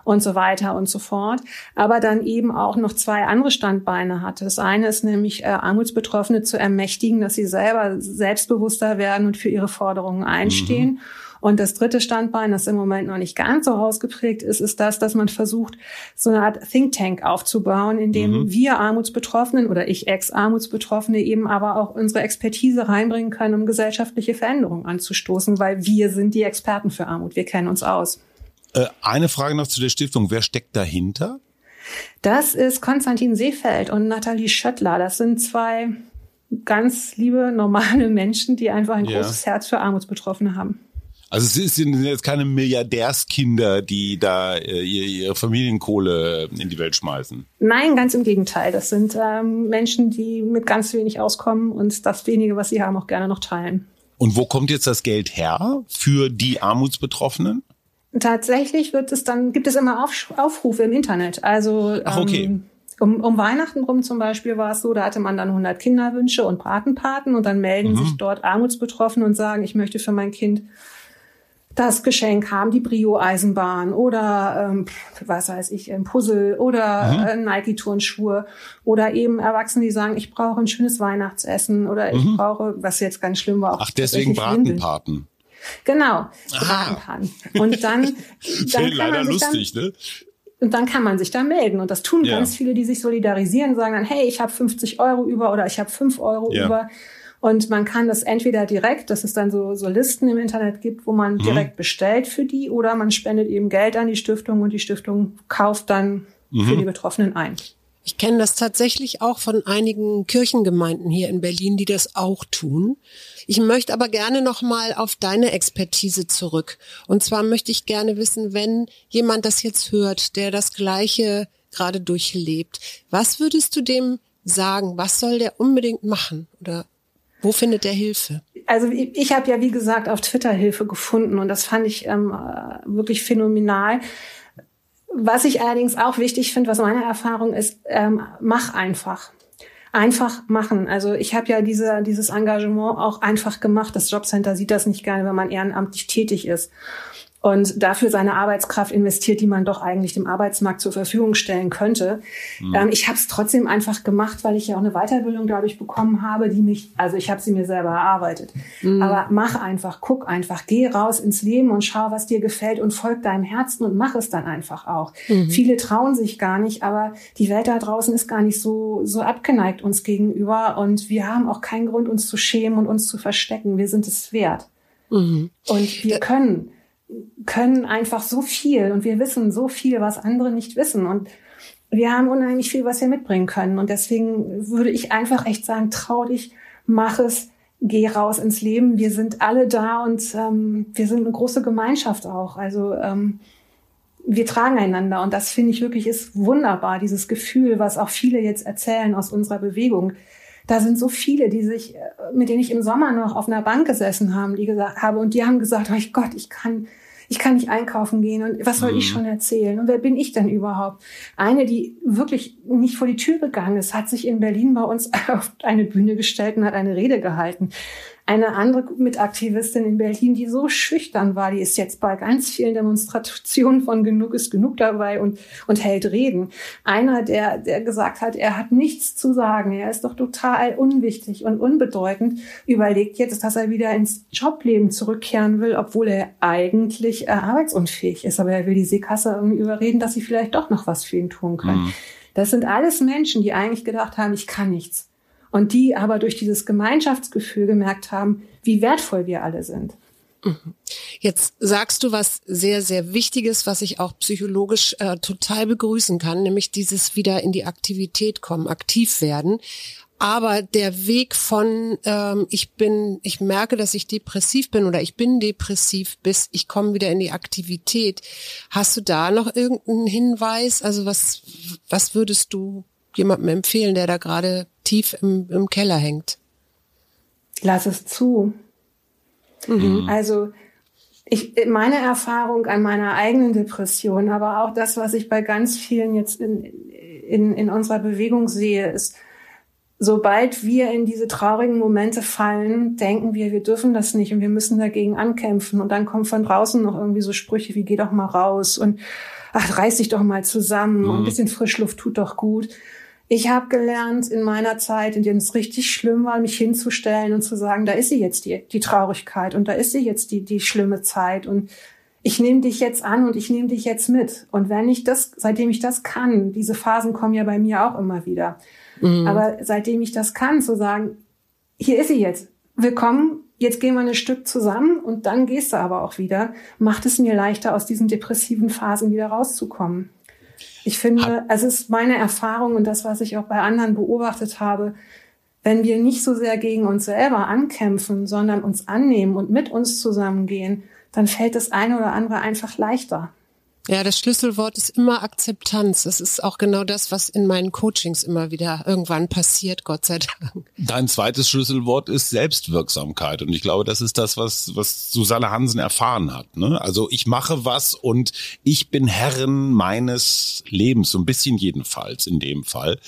und so weiter und so fort. Aber dann eben auch noch zwei andere Standbeine hatte. Das eine ist nämlich äh, Armutsbetroffene zu ermächtigen, dass sie selber selbstbewusster werden und für ihre Forderungen einstehen. Mhm. Und das dritte Standbein, das im Moment noch nicht ganz so ausgeprägt ist, ist das, dass man versucht, so eine Art Think Tank aufzubauen, in dem mhm. wir Armutsbetroffenen oder ich Ex-Armutsbetroffene eben aber auch unsere Expertise reinbringen können, um gesellschaftliche Veränderungen anzustoßen, weil wir sind die Experten für Armut. Wir kennen uns aus. Äh, eine Frage noch zu der Stiftung. Wer steckt dahinter? Das ist Konstantin Seefeld und Nathalie Schöttler. Das sind zwei ganz liebe, normale Menschen, die einfach ein ja. großes Herz für Armutsbetroffene haben. Also es sind jetzt keine Milliardärskinder, die da äh, ihre Familienkohle in die Welt schmeißen. Nein, ganz im Gegenteil. Das sind ähm, Menschen, die mit ganz wenig auskommen und das wenige, was sie haben, auch gerne noch teilen. Und wo kommt jetzt das Geld her für die Armutsbetroffenen? Tatsächlich wird es dann, gibt es immer Auf, Aufrufe im Internet. Also Ach, okay. Ähm, um, um Weihnachten rum zum Beispiel war es so, da hatte man dann 100 Kinderwünsche und Patenpaten und dann melden mhm. sich dort Armutsbetroffene und sagen, ich möchte für mein Kind das Geschenk haben, die Brio-Eisenbahn oder ähm, was weiß ich, ein Puzzle oder mhm. äh, Nike-Turnschuhe oder eben Erwachsene, die sagen, ich brauche ein schönes Weihnachtsessen oder ich mhm. brauche, was jetzt ganz schlimm war. Auch Ach, deswegen Bratenpaten. Genau, Bratenpaten. Und dann, dann kann man sich lustig, dann, ne? Und dann kann man sich da melden. Und das tun ja. ganz viele, die sich solidarisieren, sagen dann, hey, ich habe 50 Euro über oder ich habe 5 Euro ja. über. Und man kann das entweder direkt, dass es dann so, so Listen im Internet gibt, wo man mhm. direkt bestellt für die, oder man spendet eben Geld an die Stiftung und die Stiftung kauft dann mhm. für die Betroffenen ein. Ich kenne das tatsächlich auch von einigen Kirchengemeinden hier in Berlin, die das auch tun. Ich möchte aber gerne noch mal auf deine Expertise zurück. Und zwar möchte ich gerne wissen, wenn jemand das jetzt hört, der das Gleiche gerade durchlebt, was würdest du dem sagen? Was soll der unbedingt machen? Oder wo findet er Hilfe? Also ich, ich habe ja, wie gesagt, auf Twitter Hilfe gefunden und das fand ich ähm, wirklich phänomenal. Was ich allerdings auch wichtig finde, was meine Erfahrung ist, ähm, mach einfach. Einfach machen. Also ich habe ja diese, dieses Engagement auch einfach gemacht. Das Jobcenter sieht das nicht gerne, wenn man ehrenamtlich tätig ist und dafür seine Arbeitskraft investiert, die man doch eigentlich dem Arbeitsmarkt zur Verfügung stellen könnte. Mhm. Ähm, ich habe es trotzdem einfach gemacht, weil ich ja auch eine Weiterbildung dadurch bekommen habe, die mich, also ich habe sie mir selber erarbeitet. Mhm. Aber mach einfach, guck einfach, geh raus ins Leben und schau, was dir gefällt und folg deinem Herzen und mach es dann einfach auch. Mhm. Viele trauen sich gar nicht, aber die Welt da draußen ist gar nicht so so abgeneigt uns gegenüber und wir haben auch keinen Grund, uns zu schämen und uns zu verstecken. Wir sind es wert. Mhm. Und wir können können einfach so viel und wir wissen so viel, was andere nicht wissen. Und wir haben unheimlich viel, was wir mitbringen können. Und deswegen würde ich einfach echt sagen, trau dich, mach es, geh raus ins Leben. Wir sind alle da und ähm, wir sind eine große Gemeinschaft auch. Also ähm, wir tragen einander und das finde ich wirklich ist wunderbar, dieses Gefühl, was auch viele jetzt erzählen aus unserer Bewegung. Da sind so viele, die sich, äh, mit denen ich im Sommer noch auf einer Bank gesessen haben, die gesagt habe und die haben gesagt, oh Gott, ich kann, ich kann nicht einkaufen gehen und was soll mhm. ich schon erzählen und wer bin ich denn überhaupt? Eine, die wirklich nicht vor die Tür gegangen ist, hat sich in Berlin bei uns auf eine Bühne gestellt und hat eine Rede gehalten. Eine andere Mitaktivistin in Berlin, die so schüchtern war, die ist jetzt bei ganz vielen Demonstrationen von Genug ist genug dabei und, und hält Reden. Einer, der, der gesagt hat, er hat nichts zu sagen, er ist doch total unwichtig und unbedeutend, überlegt jetzt, dass er wieder ins Jobleben zurückkehren will, obwohl er eigentlich äh, arbeitsunfähig ist. Aber er will die Seekasse irgendwie überreden, dass sie vielleicht doch noch was für ihn tun können. Mhm. Das sind alles Menschen, die eigentlich gedacht haben, ich kann nichts und die aber durch dieses Gemeinschaftsgefühl gemerkt haben, wie wertvoll wir alle sind. Mhm. Jetzt sagst du was sehr, sehr Wichtiges, was ich auch psychologisch äh, total begrüßen kann, nämlich dieses wieder in die Aktivität kommen, aktiv werden. Aber der Weg von ähm, ich bin, ich merke, dass ich depressiv bin oder ich bin depressiv, bis ich komme wieder in die Aktivität. Hast du da noch irgendeinen Hinweis? Also was, was würdest du jemandem empfehlen, der da gerade tief im, im Keller hängt? Lass es zu. Mhm. Also ich, meine Erfahrung an meiner eigenen Depression, aber auch das, was ich bei ganz vielen jetzt in, in, in unserer Bewegung sehe, ist, sobald wir in diese traurigen Momente fallen, denken wir, wir dürfen das nicht und wir müssen dagegen ankämpfen. Und dann kommen von draußen noch irgendwie so Sprüche wie, geh doch mal raus und ach, reiß dich doch mal zusammen mhm. und ein bisschen Frischluft tut doch gut. Ich habe gelernt in meiner Zeit, in der es richtig schlimm war, mich hinzustellen und zu sagen, da ist sie jetzt die, die Traurigkeit und da ist sie jetzt die, die schlimme Zeit und ich nehme dich jetzt an und ich nehme dich jetzt mit. Und wenn ich das, seitdem ich das kann, diese Phasen kommen ja bei mir auch immer wieder. Mhm. Aber seitdem ich das kann, zu sagen, hier ist sie jetzt, willkommen, jetzt gehen wir ein Stück zusammen und dann gehst du aber auch wieder, macht es mir leichter, aus diesen depressiven Phasen wieder rauszukommen. Ich finde, es ist meine Erfahrung und das, was ich auch bei anderen beobachtet habe, wenn wir nicht so sehr gegen uns selber ankämpfen, sondern uns annehmen und mit uns zusammengehen, dann fällt das eine oder andere einfach leichter. Ja, das Schlüsselwort ist immer Akzeptanz. Das ist auch genau das, was in meinen Coachings immer wieder irgendwann passiert, Gott sei Dank. Dein zweites Schlüsselwort ist Selbstwirksamkeit. Und ich glaube, das ist das, was, was Susanne Hansen erfahren hat. Ne? Also ich mache was und ich bin Herrin meines Lebens, so ein bisschen jedenfalls in dem Fall.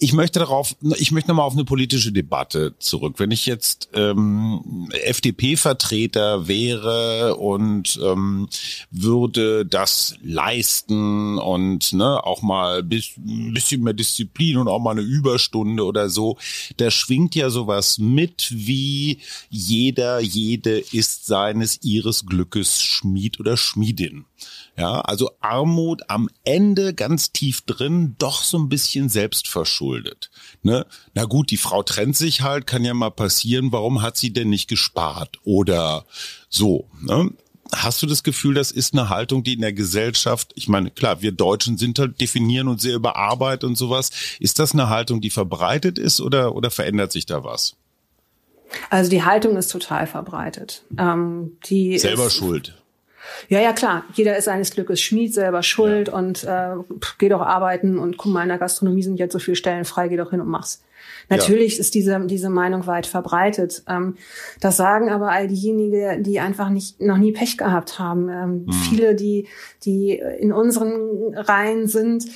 Ich möchte darauf, ich möchte nochmal auf eine politische Debatte zurück. Wenn ich jetzt ähm, FDP-Vertreter wäre und ähm, würde das leisten und ne, auch mal bis, ein bisschen mehr Disziplin und auch mal eine Überstunde oder so, da schwingt ja sowas mit wie jeder, jede ist seines ihres Glückes Schmied oder Schmiedin. Ja, also Armut am Ende ganz tief drin, doch so ein bisschen selbstverschuldet. Ne? Na gut, die Frau trennt sich halt, kann ja mal passieren. Warum hat sie denn nicht gespart? Oder so. Ne? Hast du das Gefühl, das ist eine Haltung, die in der Gesellschaft, ich meine, klar, wir Deutschen sind halt, definieren uns sehr über Arbeit und sowas. Ist das eine Haltung, die verbreitet ist oder, oder verändert sich da was? Also die Haltung ist total verbreitet. Ähm, die Selber ist, schuld. Ja, ja, klar. Jeder ist seines Glückes Schmied, selber schuld ja. und äh, geh doch arbeiten und guck mal, in der Gastronomie sind jetzt so viele Stellen frei, geh doch hin und mach's. Natürlich ja. ist diese, diese Meinung weit verbreitet. Ähm, das sagen aber all diejenigen, die einfach nicht, noch nie Pech gehabt haben. Ähm, mhm. Viele, die, die in unseren Reihen sind,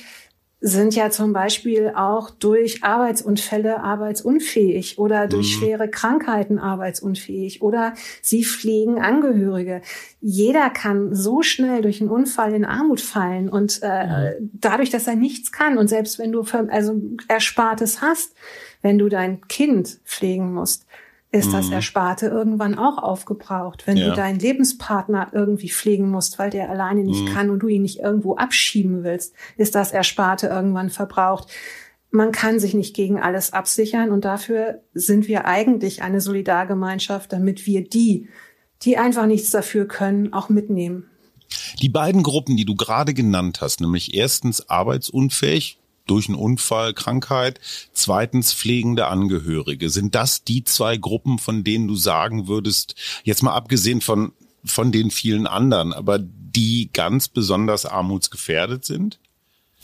sind ja zum Beispiel auch durch Arbeitsunfälle arbeitsunfähig oder durch mhm. schwere Krankheiten arbeitsunfähig oder sie pflegen Angehörige. Jeder kann so schnell durch einen Unfall in Armut fallen und äh, mhm. dadurch, dass er nichts kann und selbst wenn du also Erspartes hast, wenn du dein Kind pflegen musst, ist das mhm. Ersparte irgendwann auch aufgebraucht. Wenn ja. du deinen Lebenspartner irgendwie pflegen musst, weil der alleine nicht mhm. kann und du ihn nicht irgendwo abschieben willst, ist das Ersparte irgendwann verbraucht. Man kann sich nicht gegen alles absichern und dafür sind wir eigentlich eine Solidargemeinschaft, damit wir die, die einfach nichts dafür können, auch mitnehmen. Die beiden Gruppen, die du gerade genannt hast, nämlich erstens arbeitsunfähig, durch einen Unfall, Krankheit, zweitens pflegende Angehörige. Sind das die zwei Gruppen, von denen du sagen würdest, jetzt mal abgesehen von, von den vielen anderen, aber die ganz besonders armutsgefährdet sind?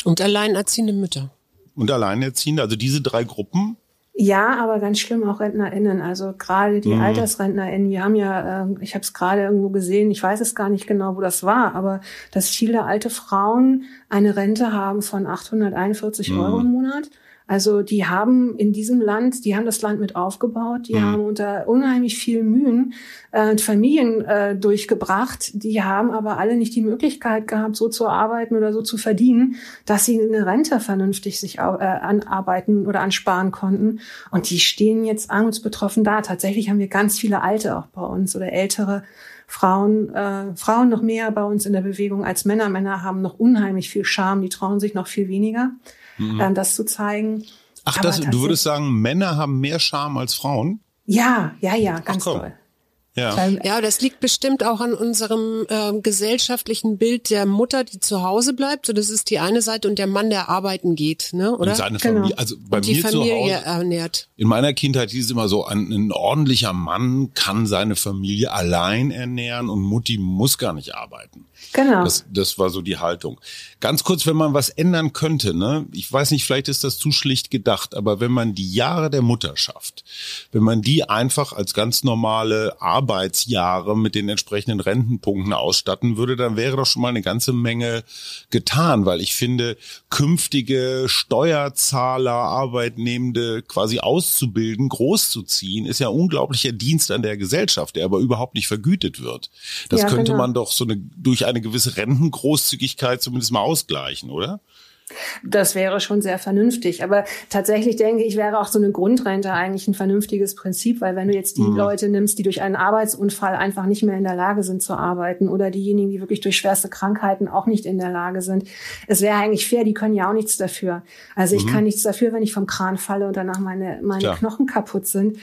Und alleinerziehende Mütter. Und alleinerziehende, also diese drei Gruppen? Ja, aber ganz schlimm auch RentnerInnen. Also gerade die mhm. AltersrentnerInnen, wir haben ja, äh, ich habe es gerade irgendwo gesehen, ich weiß es gar nicht genau, wo das war, aber dass viele alte Frauen eine Rente haben von 841 mhm. Euro im Monat. Also die haben in diesem Land, die haben das Land mit aufgebaut, die mhm. haben unter unheimlich viel Mühen äh, Familien äh, durchgebracht, die haben aber alle nicht die Möglichkeit gehabt, so zu arbeiten oder so zu verdienen, dass sie eine Rente vernünftig sich äh, anarbeiten oder ansparen konnten. Und die stehen jetzt armutsbetroffen da. Tatsächlich haben wir ganz viele Alte auch bei uns oder ältere. Frauen, äh, Frauen noch mehr bei uns in der Bewegung als Männer. Männer haben noch unheimlich viel Scham, die trauen sich noch viel weniger mhm. ähm, das zu zeigen. Ach, das, du würdest sagen, Männer haben mehr Charme als Frauen? Ja, ja, ja, ganz Ach, toll. Ja. ja, das liegt bestimmt auch an unserem äh, gesellschaftlichen Bild der Mutter, die zu Hause bleibt. So, das ist die eine Seite und der Mann, der arbeiten geht, ne? Oder? Und seine genau. Familie, also bei und die mir Familie zu Hause, ernährt. In meiner Kindheit hieß es immer so, ein, ein ordentlicher Mann kann seine Familie allein ernähren und Mutti muss gar nicht arbeiten. Genau. Das, das war so die Haltung. Ganz kurz, wenn man was ändern könnte, ne? Ich weiß nicht, vielleicht ist das zu schlicht gedacht, aber wenn man die Jahre der Mutterschaft, wenn man die einfach als ganz normale Arbeitsjahre mit den entsprechenden Rentenpunkten ausstatten würde, dann wäre doch schon mal eine ganze Menge getan, weil ich finde, künftige Steuerzahler, Arbeitnehmende quasi auszubilden, großzuziehen, ist ja ein unglaublicher Dienst an der Gesellschaft, der aber überhaupt nicht vergütet wird. Das ja, könnte genau. man doch so eine durch eine gewisse Rentengroßzügigkeit zumindest mal ausgleichen, oder? Das wäre schon sehr vernünftig. Aber tatsächlich denke ich, wäre auch so eine Grundrente eigentlich ein vernünftiges Prinzip, weil wenn du jetzt die mhm. Leute nimmst, die durch einen Arbeitsunfall einfach nicht mehr in der Lage sind zu arbeiten oder diejenigen, die wirklich durch schwerste Krankheiten auch nicht in der Lage sind, es wäre eigentlich fair, die können ja auch nichts dafür. Also ich mhm. kann nichts dafür, wenn ich vom Kran falle und danach meine, meine Knochen kaputt sind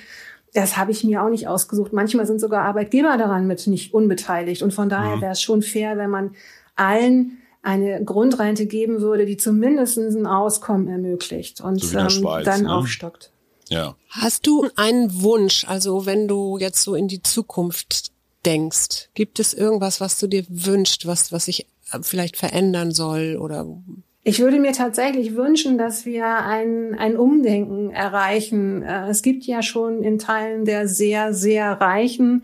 das habe ich mir auch nicht ausgesucht. Manchmal sind sogar Arbeitgeber daran mit nicht unbeteiligt. Und von daher mhm. wäre es schon fair, wenn man allen eine Grundrente geben würde, die zumindest ein Auskommen ermöglicht und so ähm, Schweiz, dann ne? aufstockt. Ja. Hast du einen Wunsch, also wenn du jetzt so in die Zukunft denkst, gibt es irgendwas, was du dir wünschst, was, was sich vielleicht verändern soll oder ich würde mir tatsächlich wünschen, dass wir ein, ein Umdenken erreichen. Äh, es gibt ja schon in Teilen der sehr, sehr reichen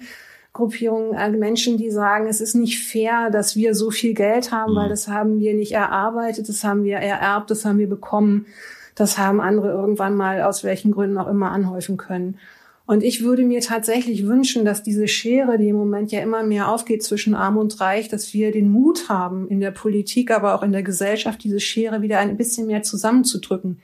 Gruppierungen äh, Menschen, die sagen, es ist nicht fair, dass wir so viel Geld haben, mhm. weil das haben wir nicht erarbeitet, das haben wir ererbt, das haben wir bekommen, das haben andere irgendwann mal aus welchen Gründen auch immer anhäufen können. Und ich würde mir tatsächlich wünschen, dass diese Schere, die im Moment ja immer mehr aufgeht zwischen Arm und Reich, dass wir den Mut haben, in der Politik, aber auch in der Gesellschaft, diese Schere wieder ein bisschen mehr zusammenzudrücken.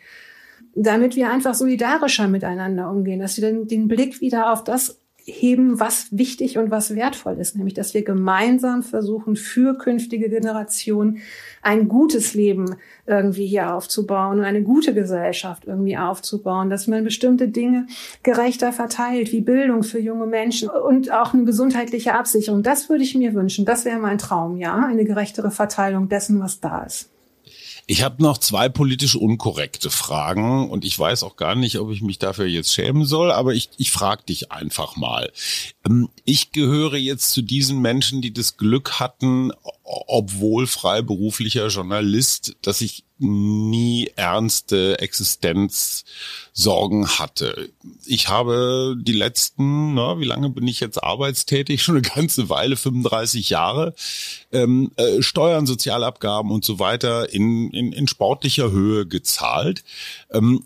Damit wir einfach solidarischer miteinander umgehen, dass wir dann den Blick wieder auf das heben, was wichtig und was wertvoll ist, nämlich dass wir gemeinsam versuchen, für künftige Generationen ein gutes Leben irgendwie hier aufzubauen und eine gute Gesellschaft irgendwie aufzubauen, dass man bestimmte Dinge gerechter verteilt, wie Bildung für junge Menschen und auch eine gesundheitliche Absicherung. Das würde ich mir wünschen. Das wäre mein Traum, ja, eine gerechtere Verteilung dessen, was da ist. Ich habe noch zwei politisch unkorrekte Fragen und ich weiß auch gar nicht, ob ich mich dafür jetzt schämen soll, aber ich, ich frage dich einfach mal. Ähm, ich gehöre jetzt zu diesen Menschen, die das Glück hatten, obwohl freiberuflicher Journalist, dass ich nie ernste Existenzsorgen hatte. Ich habe die letzten, na, wie lange bin ich jetzt arbeitstätig? Schon eine ganze Weile, 35 Jahre, ähm, äh, Steuern, Sozialabgaben und so weiter in, in, in sportlicher Höhe gezahlt. Ähm,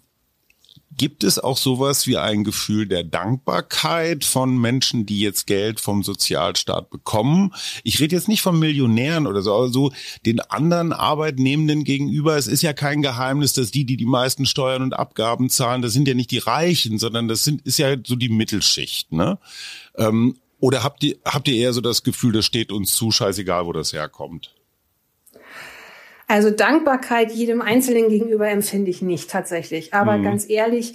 Gibt es auch sowas wie ein Gefühl der Dankbarkeit von Menschen, die jetzt Geld vom Sozialstaat bekommen? Ich rede jetzt nicht von Millionären oder so, aber so den anderen Arbeitnehmenden gegenüber. Es ist ja kein Geheimnis, dass die, die die meisten Steuern und Abgaben zahlen, das sind ja nicht die Reichen, sondern das sind, ist ja so die Mittelschicht, ne? Ähm, oder habt ihr, habt ihr eher so das Gefühl, das steht uns zu, scheißegal, wo das herkommt? Also Dankbarkeit jedem Einzelnen gegenüber empfinde ich nicht tatsächlich. Aber mhm. ganz ehrlich,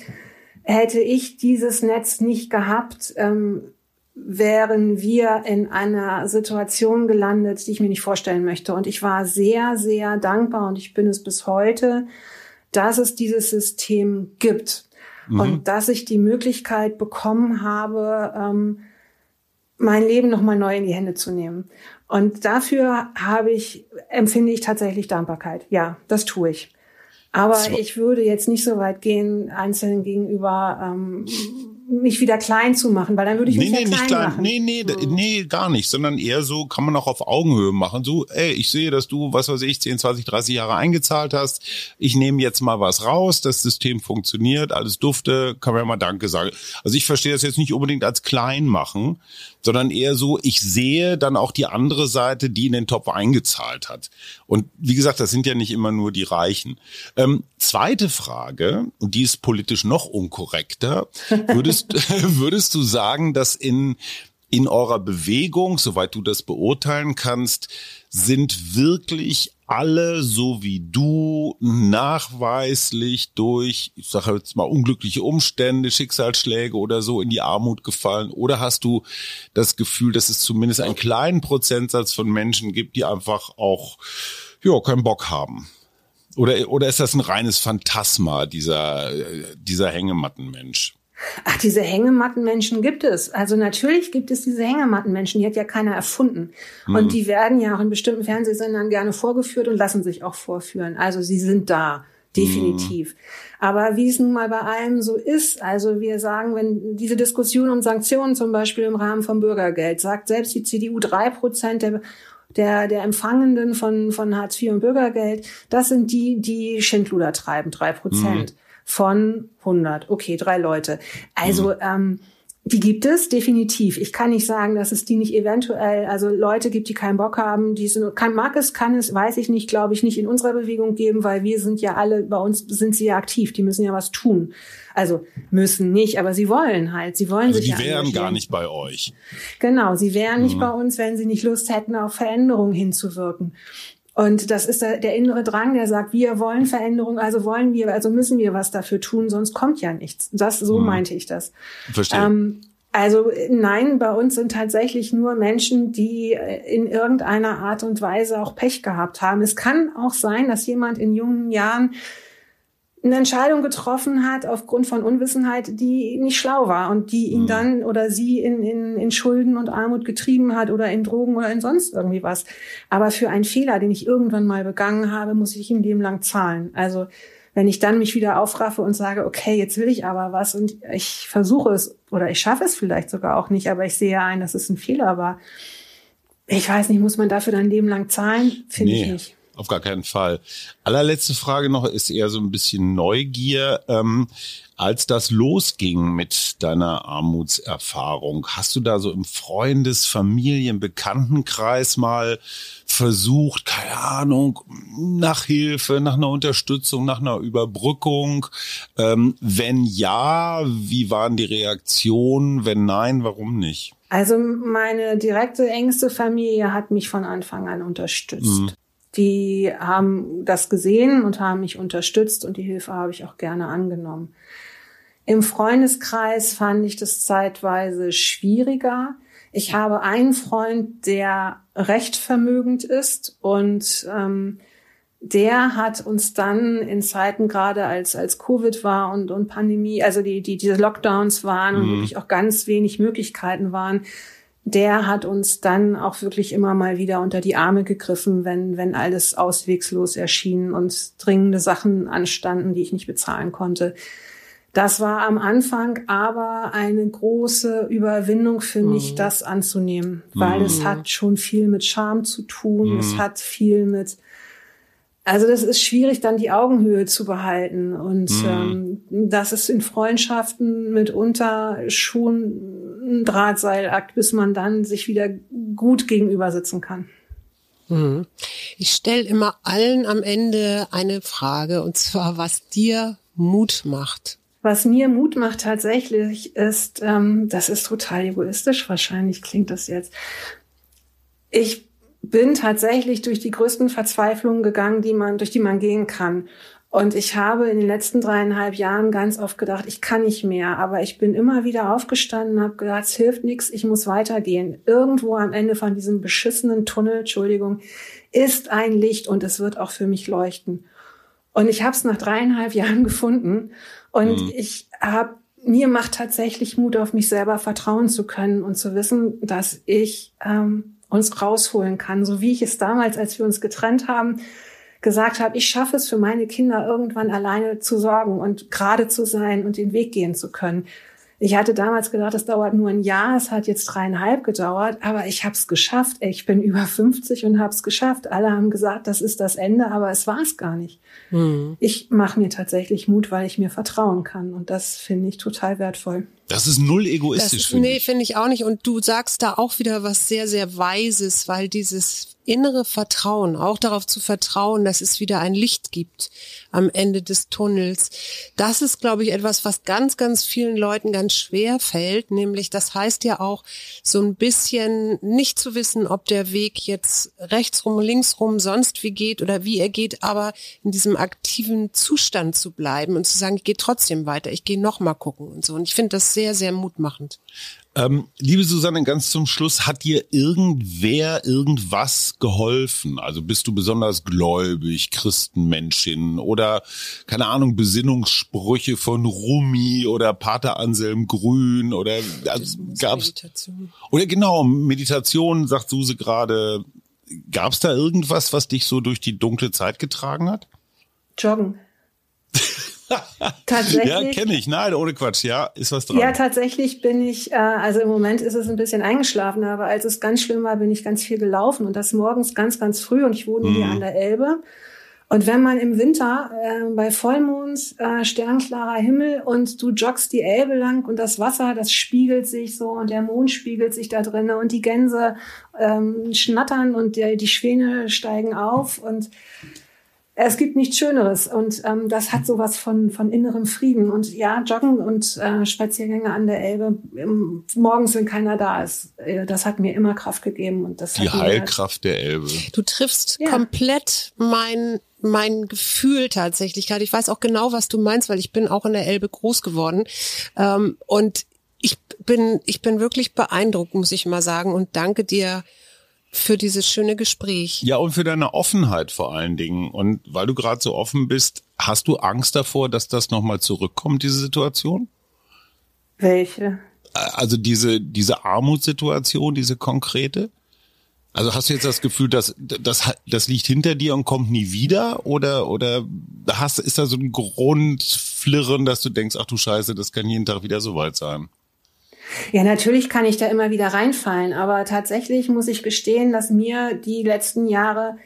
hätte ich dieses Netz nicht gehabt, ähm, wären wir in einer Situation gelandet, die ich mir nicht vorstellen möchte. Und ich war sehr, sehr dankbar und ich bin es bis heute, dass es dieses System gibt mhm. und dass ich die Möglichkeit bekommen habe, ähm, mein Leben nochmal neu in die Hände zu nehmen. Und dafür habe ich, empfinde ich tatsächlich Dankbarkeit. Ja, das tue ich. Aber ich würde jetzt nicht so weit gehen, Einzelnen gegenüber ähm, mich wieder klein zu machen, weil dann würde ich nee, mich nee, ja klein, nicht klein machen. Nee, nee, mhm. nee, gar nicht, sondern eher so kann man auch auf Augenhöhe machen. So, ey, ich sehe, dass du, was weiß ich, 10, 20, 30 Jahre eingezahlt hast. Ich nehme jetzt mal was raus, das System funktioniert, alles dufte, kann man ja mal Danke sagen. Also ich verstehe das jetzt nicht unbedingt als klein machen, sondern eher so, ich sehe dann auch die andere Seite, die in den Topf eingezahlt hat. Und wie gesagt, das sind ja nicht immer nur die Reichen. Ähm, zweite Frage, und die ist politisch noch unkorrekter, würdest, würdest du sagen, dass in in eurer Bewegung, soweit du das beurteilen kannst, sind wirklich alle so wie du nachweislich durch, ich sage jetzt mal unglückliche Umstände, Schicksalsschläge oder so in die Armut gefallen? Oder hast du das Gefühl, dass es zumindest einen kleinen Prozentsatz von Menschen gibt, die einfach auch ja keinen Bock haben? Oder oder ist das ein reines Phantasma dieser dieser Hängemattenmensch? Ach, diese Hängemattenmenschen gibt es. Also natürlich gibt es diese Hängemattenmenschen, die hat ja keiner erfunden. Mhm. Und die werden ja auch in bestimmten Fernsehsendern gerne vorgeführt und lassen sich auch vorführen. Also sie sind da, definitiv. Mhm. Aber wie es nun mal bei allem so ist, also wir sagen, wenn diese Diskussion um Sanktionen zum Beispiel im Rahmen vom Bürgergeld, sagt selbst die CDU drei Prozent der der, der Empfangenden von, von Hartz IV und Bürgergeld, das sind die, die Schindluder treiben, drei Prozent. Mhm von 100. Okay, drei Leute. Also, mhm. ähm, die gibt es definitiv. Ich kann nicht sagen, dass es die nicht eventuell, also Leute gibt, die keinen Bock haben, die sind, kann, mag es, kann es, weiß ich nicht, glaube ich, nicht in unserer Bewegung geben, weil wir sind ja alle, bei uns sind sie ja aktiv, die müssen ja was tun. Also müssen nicht, aber sie wollen halt, sie wollen also sich die wären gar nicht bei euch. Genau, sie wären mhm. nicht bei uns, wenn sie nicht Lust hätten, auf Veränderungen hinzuwirken. Und das ist der, der innere Drang, der sagt, wir wollen Veränderung, also wollen wir, also müssen wir was dafür tun, sonst kommt ja nichts. Das, so mhm. meinte ich das. Verstehe. Ähm, also nein, bei uns sind tatsächlich nur Menschen, die in irgendeiner Art und Weise auch Pech gehabt haben. Es kann auch sein, dass jemand in jungen Jahren eine Entscheidung getroffen hat aufgrund von Unwissenheit, die nicht schlau war und die ihn mhm. dann oder sie in, in, in Schulden und Armut getrieben hat oder in Drogen oder in sonst irgendwie was. Aber für einen Fehler, den ich irgendwann mal begangen habe, muss ich ihm dem lang zahlen. Also wenn ich dann mich wieder aufraffe und sage, okay, jetzt will ich aber was und ich versuche es oder ich schaffe es vielleicht sogar auch nicht, aber ich sehe ein, dass es ein Fehler war. Ich weiß nicht, muss man dafür dein Leben lang zahlen? Finde nee. ich nicht. Auf gar keinen Fall. Allerletzte Frage noch ist eher so ein bisschen Neugier. Ähm, als das losging mit deiner Armutserfahrung, hast du da so im Freundes-, Familien-, Bekanntenkreis mal versucht, keine Ahnung, nach Hilfe, nach einer Unterstützung, nach einer Überbrückung? Ähm, wenn ja, wie waren die Reaktionen? Wenn nein, warum nicht? Also meine direkte engste Familie hat mich von Anfang an unterstützt. Mhm die haben das gesehen und haben mich unterstützt und die Hilfe habe ich auch gerne angenommen. Im Freundeskreis fand ich das zeitweise schwieriger. Ich habe einen Freund, der recht vermögend ist und ähm, der hat uns dann in Zeiten gerade als als Covid war und und Pandemie, also die die diese Lockdowns waren mhm. und wirklich auch ganz wenig Möglichkeiten waren, der hat uns dann auch wirklich immer mal wieder unter die Arme gegriffen, wenn, wenn alles auswegslos erschien und dringende Sachen anstanden, die ich nicht bezahlen konnte. Das war am Anfang aber eine große Überwindung für mich, mhm. das anzunehmen, weil mhm. es hat schon viel mit Scham zu tun. Mhm. Es hat viel mit, also das ist schwierig, dann die Augenhöhe zu behalten. Und mhm. ähm, das ist in Freundschaften mitunter schon ein Drahtseilakt, bis man dann sich wieder gut gegenüber sitzen kann. Mhm. Ich stelle immer allen am Ende eine Frage, und zwar, was dir Mut macht. Was mir Mut macht tatsächlich ist, ähm, das ist total egoistisch, wahrscheinlich klingt das jetzt. Ich bin tatsächlich durch die größten Verzweiflungen gegangen, die man, durch die man gehen kann. Und ich habe in den letzten dreieinhalb Jahren ganz oft gedacht, ich kann nicht mehr. Aber ich bin immer wieder aufgestanden habe gedacht, es hilft nichts, ich muss weitergehen. Irgendwo am Ende von diesem beschissenen Tunnel, Entschuldigung, ist ein Licht und es wird auch für mich leuchten. Und ich habe es nach dreieinhalb Jahren gefunden. Und mhm. ich habe mir macht tatsächlich Mut, auf mich selber vertrauen zu können und zu wissen, dass ich ähm, uns rausholen kann, so wie ich es damals, als wir uns getrennt haben, gesagt habe, ich schaffe es für meine Kinder irgendwann alleine zu sorgen und gerade zu sein und den Weg gehen zu können. Ich hatte damals gedacht, es dauert nur ein Jahr, es hat jetzt dreieinhalb gedauert, aber ich habe es geschafft. Ich bin über 50 und habe es geschafft. Alle haben gesagt, das ist das Ende, aber es war es gar nicht. Mhm. Ich mache mir tatsächlich Mut, weil ich mir vertrauen kann und das finde ich total wertvoll. Das ist null egoistisch. Das, nee, finde ich auch nicht. Und du sagst da auch wieder was sehr, sehr Weises, weil dieses innere Vertrauen, auch darauf zu vertrauen, dass es wieder ein Licht gibt am Ende des Tunnels. Das ist, glaube ich, etwas, was ganz, ganz vielen Leuten ganz schwer fällt. Nämlich, das heißt ja auch, so ein bisschen nicht zu wissen, ob der Weg jetzt rechtsrum, linksrum, sonst wie geht oder wie er geht, aber in diesem aktiven Zustand zu bleiben und zu sagen, ich gehe trotzdem weiter, ich gehe noch mal gucken und so. Und ich finde das sehr, sehr mutmachend. Ähm, liebe Susanne, ganz zum Schluss, hat dir irgendwer irgendwas geholfen? Also bist du besonders gläubig, Christenmenschin oder keine Ahnung, Besinnungssprüche von Rumi oder Pater Anselm Grün oder also, gab's Meditation. oder genau Meditation, sagt Suse gerade. Gab's da irgendwas, was dich so durch die dunkle Zeit getragen hat? Joggen. tatsächlich. Ja, kenne ich. Nein, ohne Quatsch. Ja, ist was dran. Ja, tatsächlich bin ich, äh, also im Moment ist es ein bisschen eingeschlafen, aber als es ganz schlimm war, bin ich ganz viel gelaufen und das morgens ganz, ganz früh und ich wohne mhm. hier an der Elbe. Und wenn man im Winter äh, bei Vollmond, äh, sternklarer Himmel und du joggst die Elbe lang und das Wasser, das spiegelt sich so und der Mond spiegelt sich da drinnen und die Gänse ähm, schnattern und der, die Schwäne steigen auf und es gibt nichts Schöneres. Und ähm, das hat sowas von von innerem Frieden. Und ja Joggen und äh, Spaziergänge an der Elbe im, morgens wenn keiner da ist äh, das hat mir immer Kraft gegeben und das die Heilkraft der Elbe. Du triffst ja. komplett mein mein Gefühl tatsächlich gerade. Ich weiß auch genau was du meinst weil ich bin auch in der Elbe groß geworden. Ähm, und ich bin ich bin wirklich beeindruckt muss ich mal sagen. Und danke dir für dieses schöne Gespräch. Ja, und für deine Offenheit vor allen Dingen. Und weil du gerade so offen bist, hast du Angst davor, dass das nochmal zurückkommt, diese Situation? Welche? Also diese, diese Armutssituation, diese konkrete? Also hast du jetzt das Gefühl, dass das, das liegt hinter dir und kommt nie wieder? Oder, oder hast, ist da so ein Grundflirren, dass du denkst, ach du Scheiße, das kann jeden Tag wieder so weit sein? Ja, natürlich kann ich da immer wieder reinfallen, aber tatsächlich muss ich gestehen, dass mir die letzten Jahre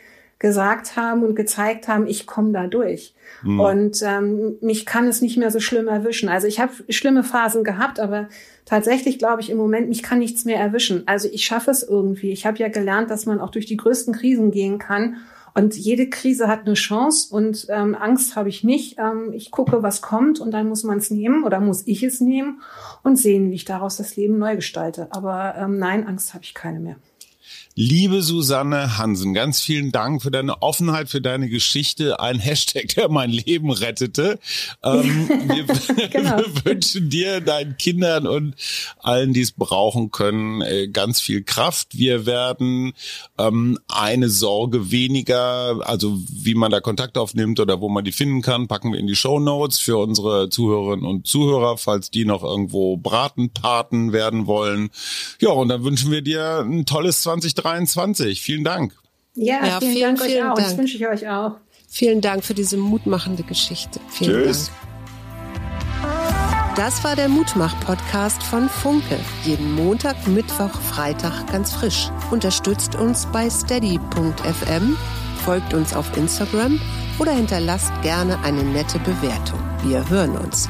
gesagt haben und gezeigt haben, ich komme da durch. Mhm. Und ähm, mich kann es nicht mehr so schlimm erwischen. Also ich habe schlimme Phasen gehabt, aber tatsächlich glaube ich im Moment, mich kann nichts mehr erwischen. Also ich schaffe es irgendwie. Ich habe ja gelernt, dass man auch durch die größten Krisen gehen kann und jede Krise hat eine Chance und ähm, Angst habe ich nicht. Ähm, ich gucke, was kommt und dann muss man es nehmen oder muss ich es nehmen und sehen, wie ich daraus das Leben neu gestalte. Aber ähm, nein, Angst habe ich keine mehr. Liebe Susanne Hansen, ganz vielen Dank für deine Offenheit, für deine Geschichte. Ein Hashtag, der mein Leben rettete. Ähm, wir, genau. wir, wünschen dir, deinen Kindern und allen, die es brauchen können, äh, ganz viel Kraft. Wir werden ähm, eine Sorge weniger, also wie man da Kontakt aufnimmt oder wo man die finden kann, packen wir in die Show Notes für unsere Zuhörerinnen und Zuhörer, falls die noch irgendwo Bratenpaten werden wollen. Ja, und dann wünschen wir dir ein tolles 20 2023. Vielen Dank. Ja, ja vielen, vielen, Dank vielen euch auch. Dank. Das wünsche ich euch auch. Vielen Dank für diese mutmachende Geschichte. Vielen Tschüss. Dank. Das war der Mutmach-Podcast von Funke. Jeden Montag, Mittwoch, Freitag ganz frisch. Unterstützt uns bei steady.fm, folgt uns auf Instagram oder hinterlasst gerne eine nette Bewertung. Wir hören uns.